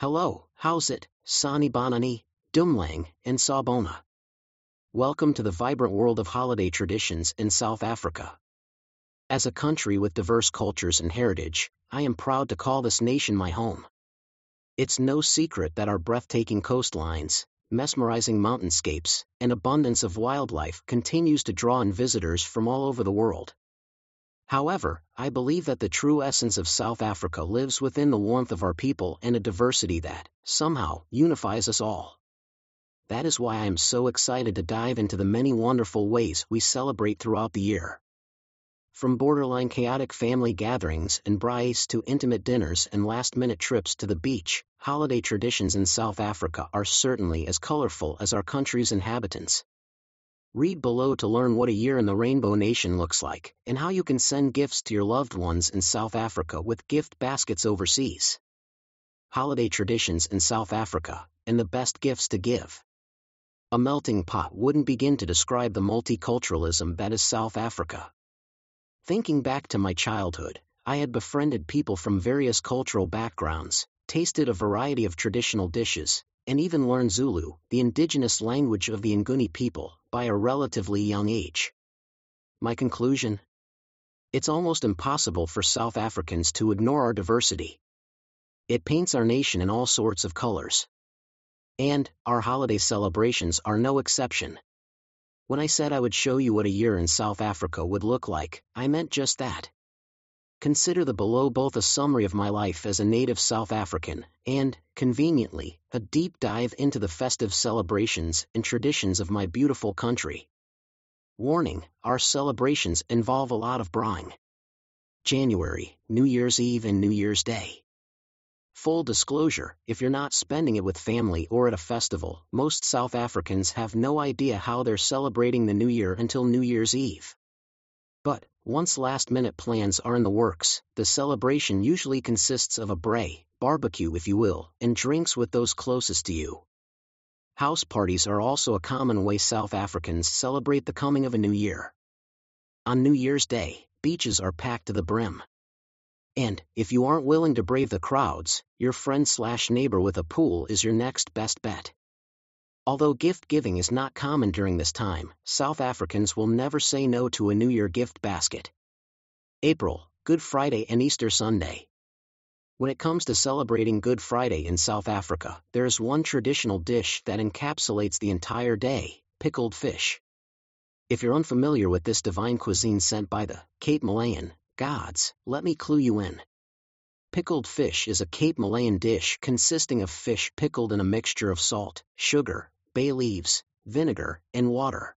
Hello, how's it, Sani Bonani, Dumelang, and Sawbona? Welcome to the vibrant world of holiday traditions in South Africa. As a country with diverse cultures and heritage, I am proud to call this nation my home. It's no secret that our breathtaking coastlines, mesmerizing mountainscapes, and abundance of wildlife continues to draw in visitors from all over the world. However, I believe that the true essence of South Africa lives within the warmth of our people and a diversity that, somehow, unifies us all. That is why I am so excited to dive into the many wonderful ways we celebrate throughout the year. From borderline chaotic family gatherings and braais to intimate dinners and last-minute trips to the beach, holiday traditions in South Africa are certainly as colorful as our country's inhabitants. Read below to learn what a year in the Rainbow Nation looks like, and how you can send gifts to your loved ones in South Africa with gift baskets overseas. Holiday traditions in South Africa, and the best gifts to give. A melting pot wouldn't begin to describe the multiculturalism that is South Africa. Thinking back to my childhood, I had befriended people from various cultural backgrounds, tasted a variety of traditional dishes, and even learned Zulu, the indigenous language of the Nguni people, by a relatively young age. My conclusion? It's almost impossible for South Africans to ignore our diversity. It paints our nation in all sorts of colors. And, our holiday celebrations are no exception. When I said I would show you what a year in South Africa would look like, I meant just that. Consider the below both a summary of my life as a native South African, and, conveniently, a deep dive into the festive celebrations and traditions of my beautiful country. Warning, our celebrations involve a lot of braaiing. January, New Year's Eve and New Year's Day. Full disclosure, if you're not spending it with family or at a festival, most South Africans have no idea how they're celebrating the New Year until New Year's Eve. But, once last-minute plans are in the works, the celebration usually consists of a braai, barbecue if you will, and drinks with those closest to you. House parties are also a common way South Africans celebrate the coming of a new year. On New Year's Day, beaches are packed to the brim. And, if you aren't willing to brave the crowds, your friend slash neighbor with a pool is your next best bet. Although gift giving is not common during this time, South Africans will never say no to a New Year gift basket. April, Good Friday and Easter Sunday. When it comes to celebrating Good Friday in South Africa, there is one traditional dish that encapsulates the entire day pickled fish. If you're unfamiliar with this divine cuisine sent by the Cape Malayan gods, let me clue you in. Pickled fish is a Cape Malayan dish consisting of fish pickled in a mixture of salt, sugar, bay leaves, vinegar, and water.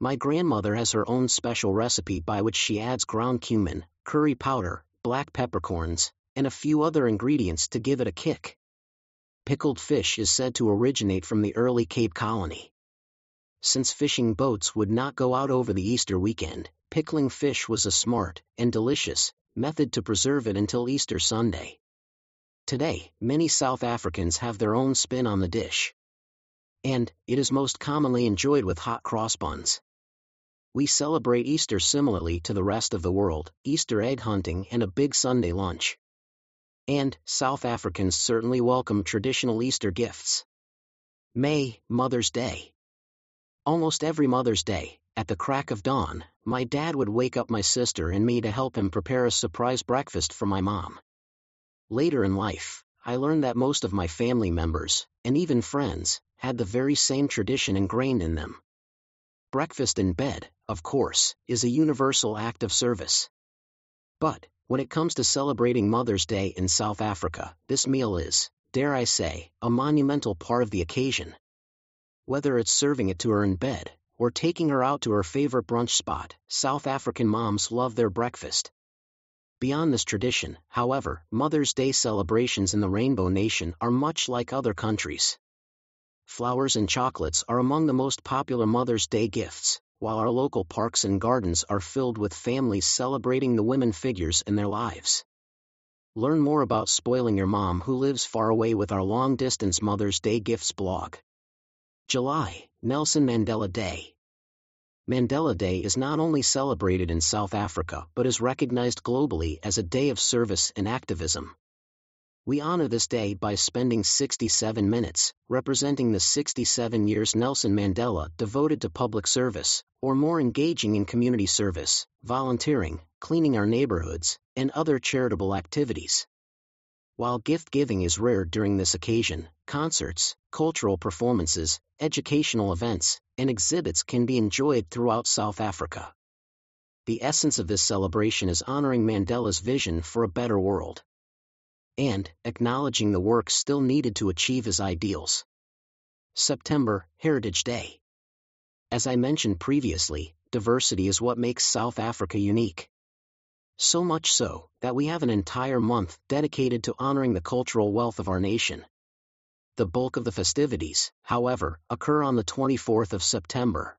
My grandmother has her own special recipe by which she adds ground cumin, curry powder, black peppercorns, and a few other ingredients to give it a kick. Pickled fish is said to originate from the early Cape Colony. Since fishing boats would not go out over the Easter weekend, pickling fish was a smart and delicious method to preserve it until Easter Sunday. Today, many South Africans have their own spin on the dish. And, it is most commonly enjoyed with hot cross buns. We celebrate Easter similarly to the rest of the world, Easter egg hunting and a big Sunday lunch. And, South Africans certainly welcome traditional Easter gifts. May, Mother's Day. Almost every Mother's Day, at the crack of dawn, my dad would wake up my sister and me to help him prepare a surprise breakfast for my mom. Later in life, I learned that most of my family members, and even friends, had the very same tradition ingrained in them. Breakfast in bed, of course, is a universal act of service. But, when it comes to celebrating Mother's Day in South Africa, this meal is, dare I say, a monumental part of the occasion. Whether it's serving it to her in bed, or taking her out to her favorite brunch spot, South African moms love their breakfast. Beyond this tradition, however, Mother's Day celebrations in the Rainbow Nation are much like other countries. Flowers and chocolates are among the most popular Mother's Day gifts, while our local parks and gardens are filled with families celebrating the women figures in their lives. Learn more about spoiling your mom who lives far away with our long distance Mother's Day Gifts blog. July, Nelson Mandela Day. Mandela Day is not only celebrated in South Africa but is recognized globally as a day of service and activism. We honor this day by spending 67 minutes, representing the 67 years Nelson Mandela devoted to public service, or more engaging in community service, volunteering, cleaning our neighborhoods, and other charitable activities. While gift giving is rare during this occasion, concerts, cultural performances, educational events, and exhibits can be enjoyed throughout South Africa. The essence of this celebration is honoring Mandela's vision for a better world and acknowledging the work still needed to achieve his ideals. September, Heritage Day. As I mentioned previously, diversity is what makes South Africa unique. So much so, that we have an entire month dedicated to honoring the cultural wealth of our nation. The bulk of the festivities, however, occur on the 24th of September.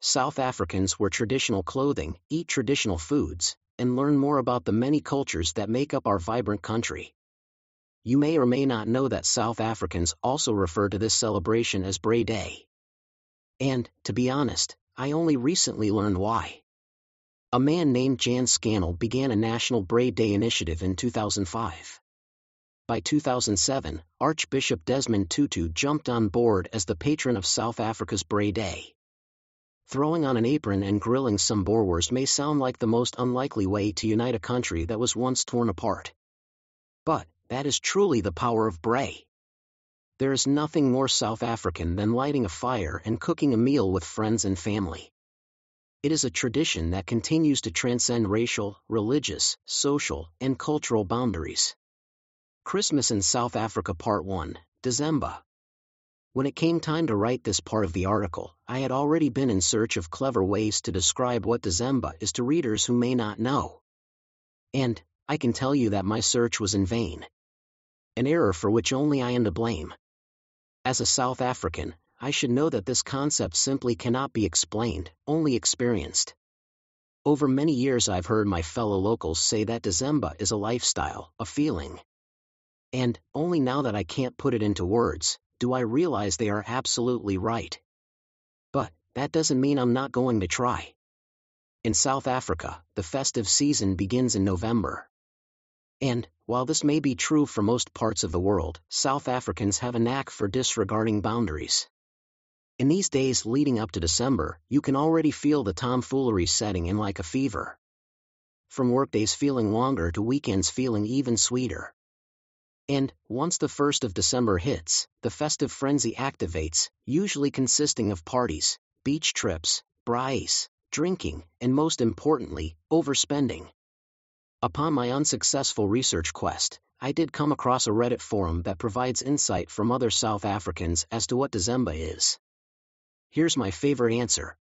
South Africans wear traditional clothing, eat traditional foods, and learn more about the many cultures that make up our vibrant country. You may or may not know that South Africans also refer to this celebration as Braai Day. And, to be honest, I only recently learned why. A man named Jan Scannell began a national Braai Day initiative in 2005. By 2007, Archbishop Desmond Tutu jumped on board as the patron of South Africa's Braai Day. Throwing on an apron and grilling some Boerewors may sound like the most unlikely way to unite a country that was once torn apart. But, that is truly the power of Braai. There is nothing more South African than lighting a fire and cooking a meal with friends and family. It is a tradition that continues to transcend racial, religious, social, and cultural boundaries. Christmas in South Africa Part 1, December. When it came time to write this part of the article, I had already been in search of clever ways to describe what Dezemba is to readers who may not know. And, I can tell you that my search was in vain. An error for which only I am to blame. As a South African, I should know that this concept simply cannot be explained, only experienced. Over many years I've heard my fellow locals say that Dezemba is a lifestyle, a feeling. And, only now that I can't put it into words, do I realize they are absolutely right. But, that doesn't mean I'm not going to try. In South Africa, the festive season begins in November. And, while this may be true for most parts of the world, South Africans have a knack for disregarding boundaries. In these days leading up to December, you can already feel the tomfoolery setting in like a fever. From workdays feeling longer to weekends feeling even sweeter. And, once the 1st of December hits, the festive frenzy activates, usually consisting of parties, beach trips, braais, drinking, and most importantly, overspending. Upon my unsuccessful research quest, I did come across a Reddit forum that provides insight from other South Africans as to what Dezemba is. Here's my favorite answer.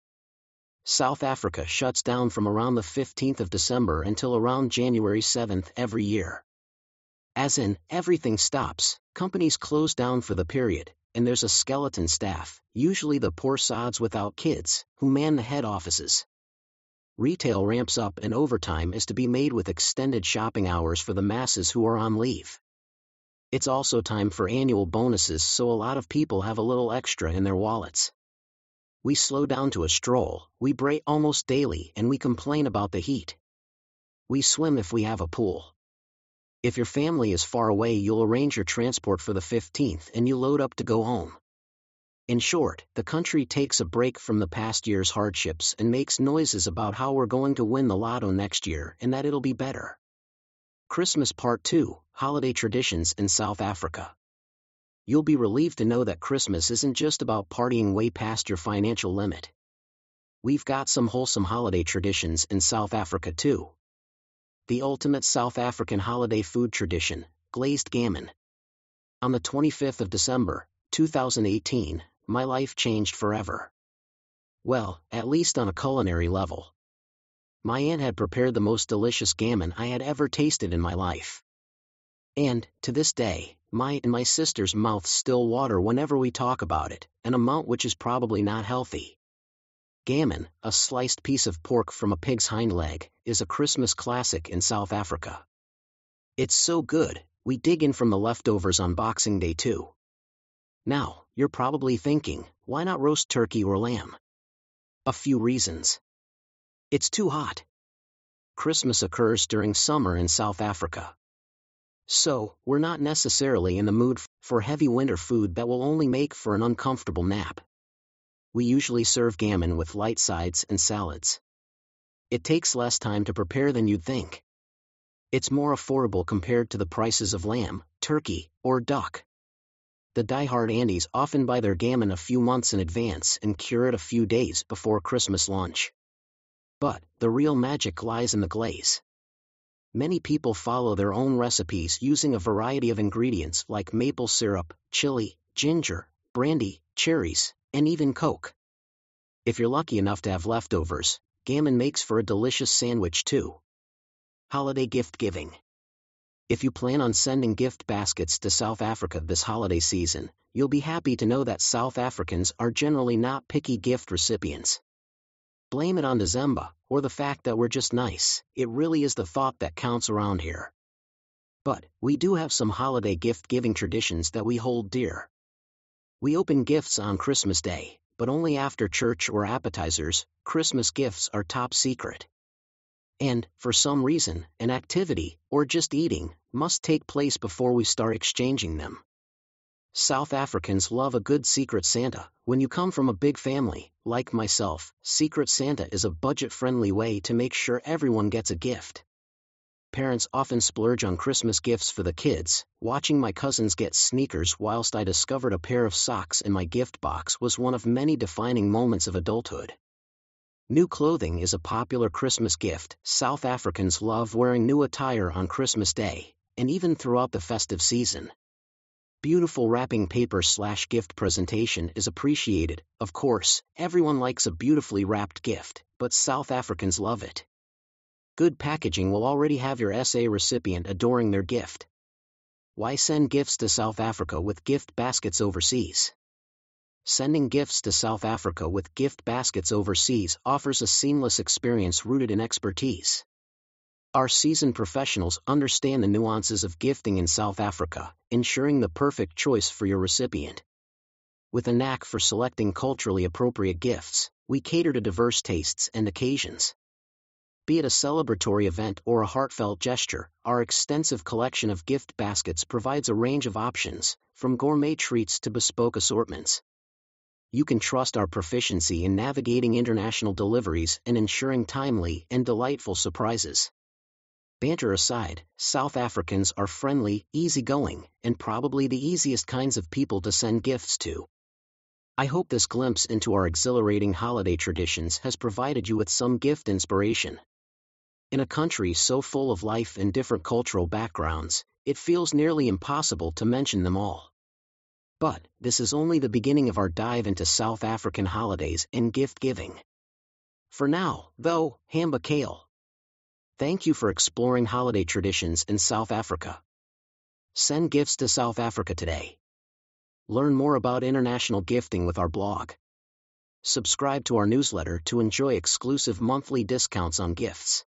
South Africa shuts down from around the 15th of December until around January 7th every year. As in, everything stops, companies close down for the period, and there's a skeleton staff, usually the poor sods without kids, who man the head offices. Retail ramps up and overtime is to be made with extended shopping hours for the masses who are on leave. It's also time for annual bonuses so a lot of people have a little extra in their wallets. We slow down to a stroll, we braai almost daily and we complain about the heat. We swim if we have a pool. If your family is far away, you'll arrange your transport for the 15th and you load up to go home. In short, the country takes a break from the past year's hardships and makes noises about how we're going to win the lotto next year and that it'll be better. Christmas Part 2 Holiday Traditions in South Africa. You'll be relieved to know that Christmas isn't just about partying way past your financial limit. We've got some wholesome holiday traditions in South Africa too the ultimate South African holiday food tradition, glazed gammon. On the 25th of December, 2018, my life changed forever. Well, at least on a culinary level. My aunt had prepared the most delicious gammon I had ever tasted in my life. And, to this day, my and my sister's mouths still water whenever we talk about it, an amount which is probably not healthy. Gammon, a sliced piece of pork from a pig's hind leg, is a Christmas classic in South Africa. It's so good, we dig in from the leftovers on Boxing Day too. Now, you're probably thinking, why not roast turkey or lamb? A few reasons. It's too hot. Christmas occurs during summer in South Africa. So, we're not necessarily in the mood for heavy winter food that will only make for an uncomfortable nap. We usually serve gammon with light sides and salads. It takes less time to prepare than you'd think. It's more affordable compared to the prices of lamb, turkey, or duck. The die-hard aunties often buy their gammon a few months in advance and cure it a few days before Christmas lunch. But, the real magic lies in the glaze. Many people follow their own recipes using a variety of ingredients like maple syrup, chili, ginger, brandy, cherries, and even Coke. If you're lucky enough to have leftovers, gammon makes for a delicious sandwich too. Holiday gift giving. If you plan on sending gift baskets to South Africa this holiday season, you'll be happy to know that South Africans are generally not picky gift recipients blame it on December, or the fact that we're just nice, it really is the thought that counts around here. But, we do have some holiday gift-giving traditions that we hold dear. We open gifts on Christmas Day, but only after church or appetizers, Christmas gifts are top secret. And, for some reason, an activity, or just eating, must take place before we start exchanging them. South Africans love a good Secret Santa. When you come from a big family, like myself, Secret Santa is a budget-friendly way to make sure everyone gets a gift. Parents often splurge on Christmas gifts for the kids. Watching my cousins get sneakers whilst I discovered a pair of socks in my gift box was one of many defining moments of adulthood. New clothing is a popular Christmas gift. South Africans love wearing new attire on Christmas Day, and even throughout the festive season beautiful wrapping paper slash gift presentation is appreciated. Of course, everyone likes a beautifully wrapped gift, but South Africans love it. Good packaging will already have your SA recipient adoring their gift. Why send gifts to South Africa with gift baskets overseas? Sending gifts to South Africa with gift baskets overseas offers a seamless experience rooted in expertise. Our seasoned professionals understand the nuances of gifting in South Africa, ensuring the perfect choice for your recipient. With a knack for selecting culturally appropriate gifts, we cater to diverse tastes and occasions. Be it a celebratory event or a heartfelt gesture, our extensive collection of gift baskets provides a range of options, from gourmet treats to bespoke assortments. You can trust our proficiency in navigating international deliveries and ensuring timely and delightful surprises. Banter aside, South Africans are friendly, easygoing, and probably the easiest kinds of people to send gifts to. I hope this glimpse into our exhilarating holiday traditions has provided you with some gift inspiration. In a country so full of life and different cultural backgrounds, it feels nearly impossible to mention them all. But, this is only the beginning of our dive into South African holidays and gift giving. For now, though, hamba kahle. Thank you for exploring holiday traditions in South Africa. Send gifts to South Africa today. Learn more about international gifting with our blog. Subscribe to our newsletter to enjoy exclusive monthly discounts on gifts.